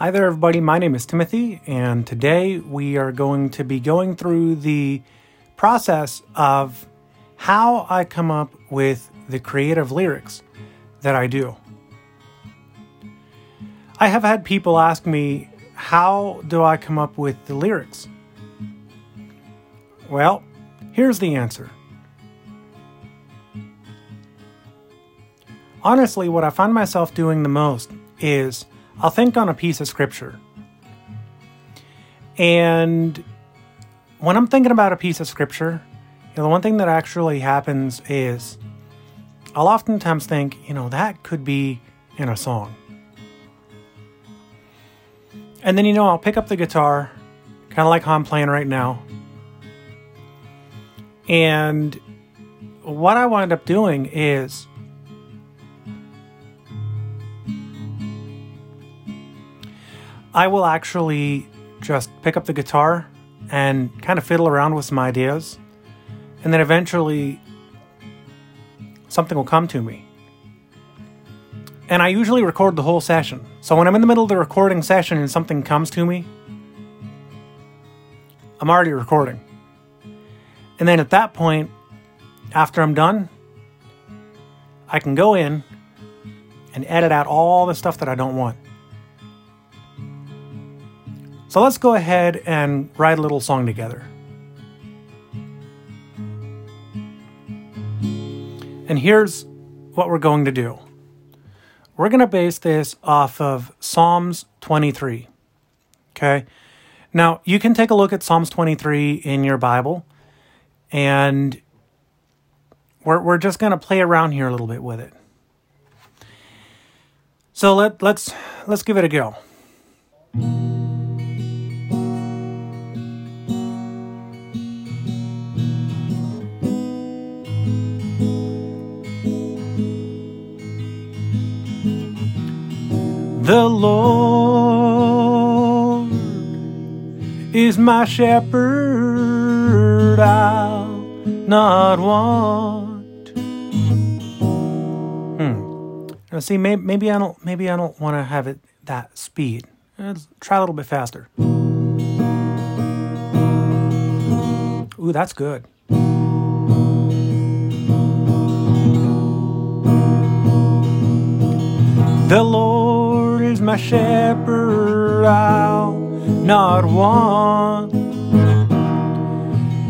Hi there, everybody. My name is Timothy, and today we are going to be going through the process of how I come up with the creative lyrics that I do. I have had people ask me, How do I come up with the lyrics? Well, here's the answer. Honestly, what I find myself doing the most is I'll think on a piece of scripture. And when I'm thinking about a piece of scripture, you know, the one thing that actually happens is I'll oftentimes think, you know, that could be in a song. And then, you know, I'll pick up the guitar, kind of like how I'm playing right now. And what I wind up doing is I will actually just pick up the guitar and kind of fiddle around with some ideas. And then eventually something will come to me. And I usually record the whole session. So when I'm in the middle of the recording session and something comes to me, I'm already recording. And then at that point, after I'm done, I can go in and edit out all the stuff that I don't want. So let's go ahead and write a little song together. And here's what we're going to do we're going to base this off of Psalms 23. Okay. Now, you can take a look at Psalms 23 in your Bible, and we're, we're just going to play around here a little bit with it. So let, let's let's give it a go. The Lord is my shepherd, I'll not want. Hmm. Now, see, maybe, maybe I don't. Maybe I don't want to have it that speed. Let's try a little bit faster. Ooh, that's good. The Lord my shepherd, I'll not want.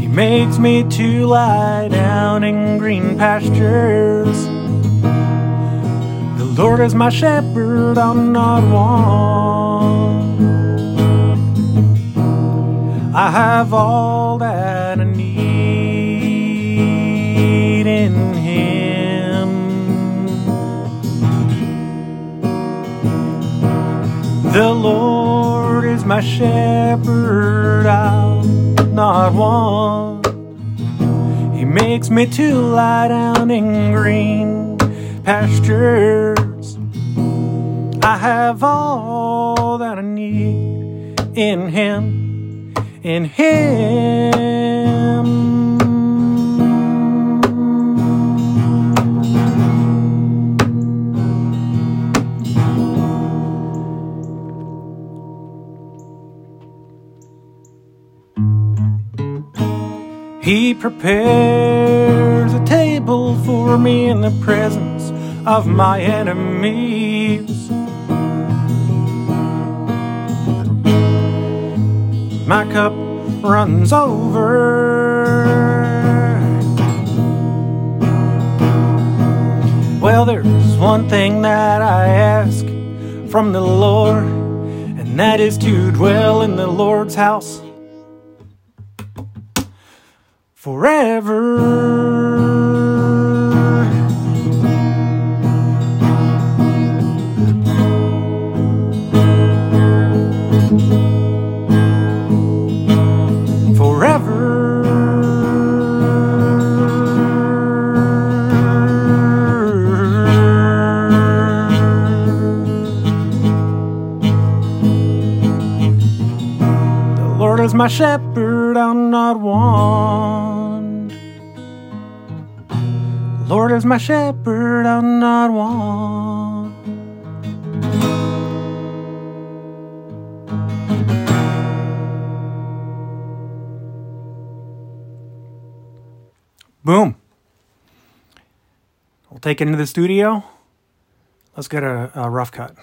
He makes me to lie down in green pastures. The Lord is my shepherd, I'll not want. I have all that The Lord is my shepherd, I'll not want. He makes me to lie down in green pastures. I have all that I need in Him, in Him. He prepares a table for me in the presence of my enemies. My cup runs over. Well, there's one thing that I ask from the Lord, and that is to dwell in the Lord's house forever. Forever. The Lord is my shepherd, I'll not want. Lord is my shepherd, I'll not want. Boom. We'll take it into the studio. Let's get a, a rough cut.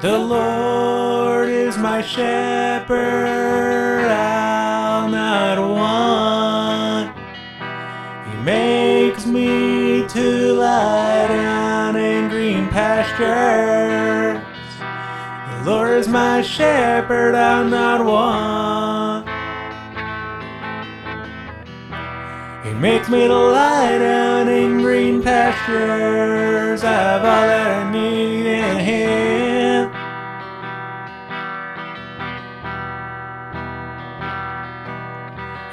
The Lord is my shepherd, I'll not want. He makes me to lie down in green pastures. The Lord is my shepherd, I'll not want. He makes me to lie down in green pastures. I have all that I need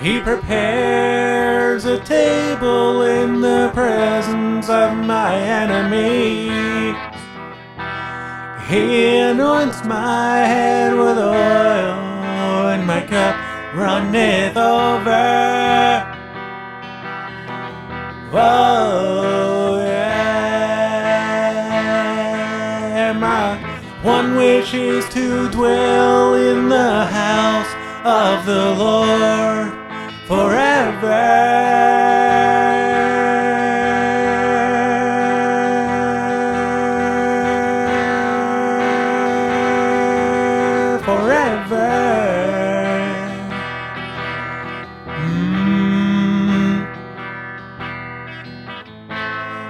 He prepares a table in the presence of my enemies. He anoints my head with oil, and my cup runneth over. Oh, yeah. My one wish is to dwell in the house of the Lord. Forever. Forever, mm.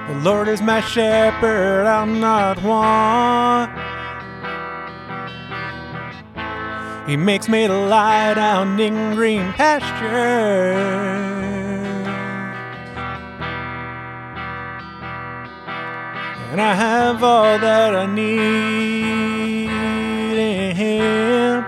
the Lord is my shepherd, I'll not want. He makes me lie down in green pastures. And I have all that I need in Him.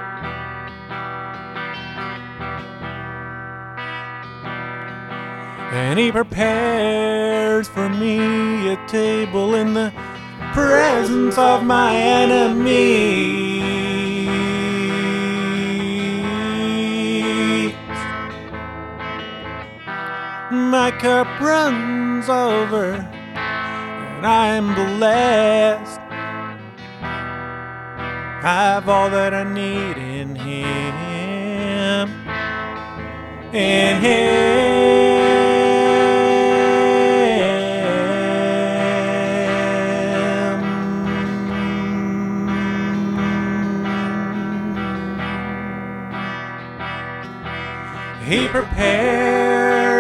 And He prepares for me a table in the presence of my enemies. My cup runs over, and I'm blessed. I have all that I need in Him. In Him. He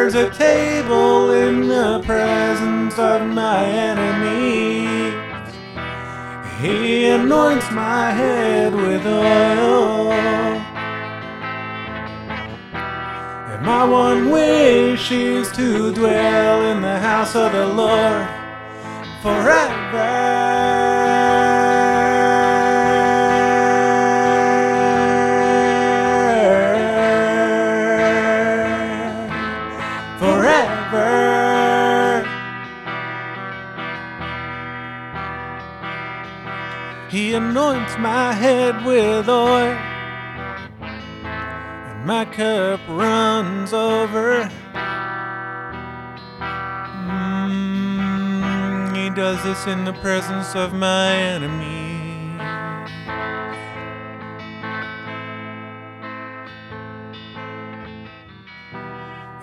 prepares a table in the presence of my enemies. He anoints my head with oil. And my one wish is to dwell in the house of the Lord forever. Anoints my head with oil, and my cup runs over. Mm, he does this in the presence of my enemies.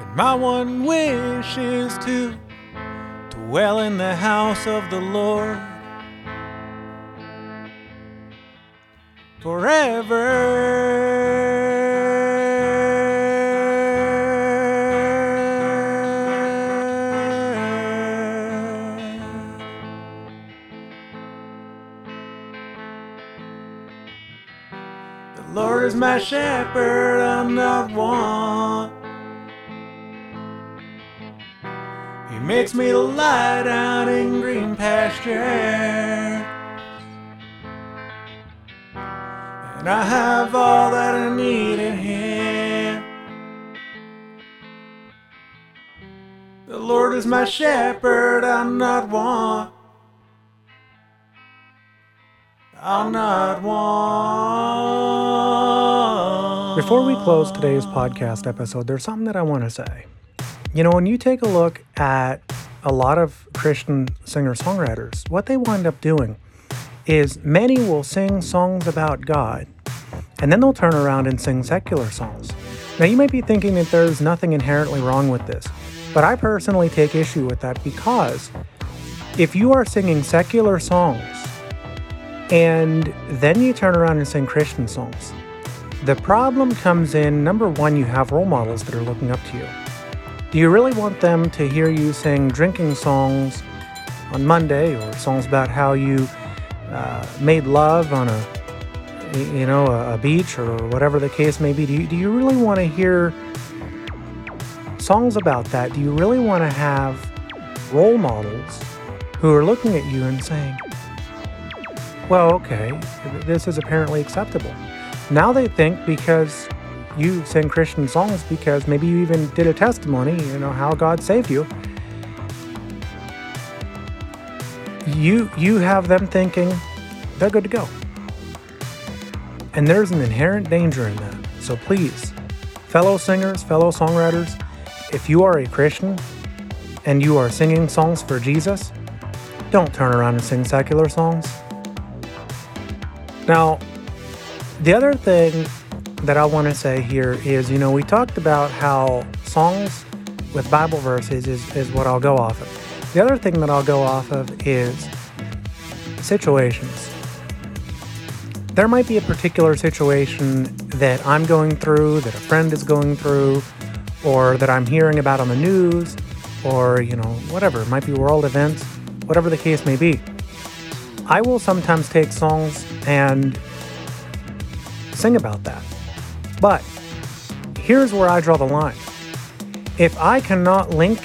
And my one wish is to dwell in the house of the Lord forever. The Lord is my shepherd, I'm not want. He makes me lie down in green pasture. And I have all that I need in Him. The Lord is my shepherd, I'll not want. I'll not. Before we close today's podcast episode, there's something that I want to say. You know, when you take a look at a lot of Christian singer songwriters, what they wind up doing is many will sing songs about God and then they'll turn around and sing secular songs. Now, you might be thinking that there's nothing inherently wrong with this, but I personally take issue with that because if you are singing secular songs and then you turn around and sing Christian songs, the problem comes in number one, you have role models that are looking up to you. Do you really want them to hear you sing drinking songs on Monday or songs about how you uh, made love on a you know a, beach or whatever the case may be? Do you, do you really want to hear songs about that? Do you really want to have role models who are looking at you and saying, well, okay, this is apparently acceptable. Now they think because you sing Christian songs, because maybe you even did a testimony, you know, how God saved you. You you have them thinking they're good to go. And there's an inherent danger in that. So please, fellow singers, fellow songwriters, if you are a Christian and you are singing songs for Jesus, don't turn around and sing secular songs. Now, the other thing that I want to say here is you know, we talked about how songs with Bible verses is, is what I'll go off of. The other thing that I'll go off of is situations. There might be a particular situation that I'm going through, that a friend is going through, or that I'm hearing about on the news, or, you know, whatever. It might be world events, whatever the case may be. I will sometimes take songs and sing about that. But here's where I draw the line. If I cannot link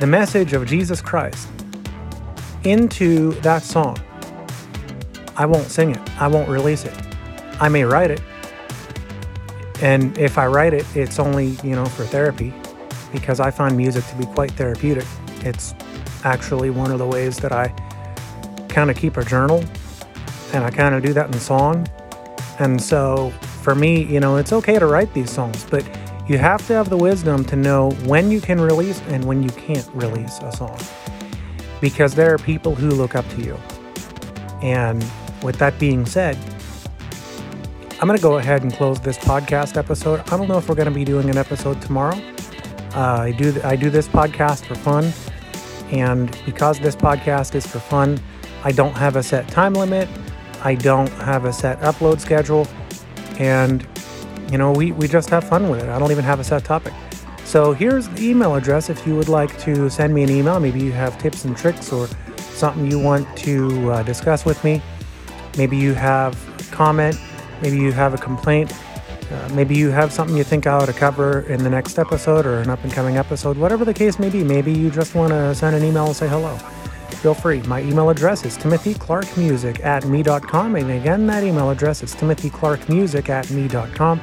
the message of Jesus Christ into that song, I won't sing it. I won't release it. I may write it. And if I write it, it's only, you know, for therapy because I find music to be quite therapeutic. It's actually one of the ways that I kind of keep a journal and I kind of do that in song. And so for me, you know, it's okay to write these songs, but you have to have the wisdom to know when you can release and when you can't release a song because there are people who look up to you. And with that being said, I'm going to go ahead and close this podcast episode. I don't know if we're going to be doing an episode tomorrow. Uh, I do I do this podcast for fun, and because this podcast is for fun, I don't have a set time limit. I don't have a set upload schedule, and you know we we just have fun with it. I don't even have a set topic. So here's the email address if you would like to send me an email. Maybe you have tips and tricks or something you want to uh, discuss with me. Maybe you have a comment. Maybe you have a complaint. Uh, maybe you have something you think I ought to cover in the next episode or an up and coming episode, whatever the case may be. Maybe you just want to send an email and say hello. Feel free. My email address is timothyclarkmusic at me.com. And again, that email address is timothyclarkmusic at me.com.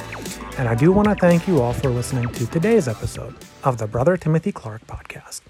And I do want to thank you all for listening to today's episode of the Brother Timothy Clark podcast.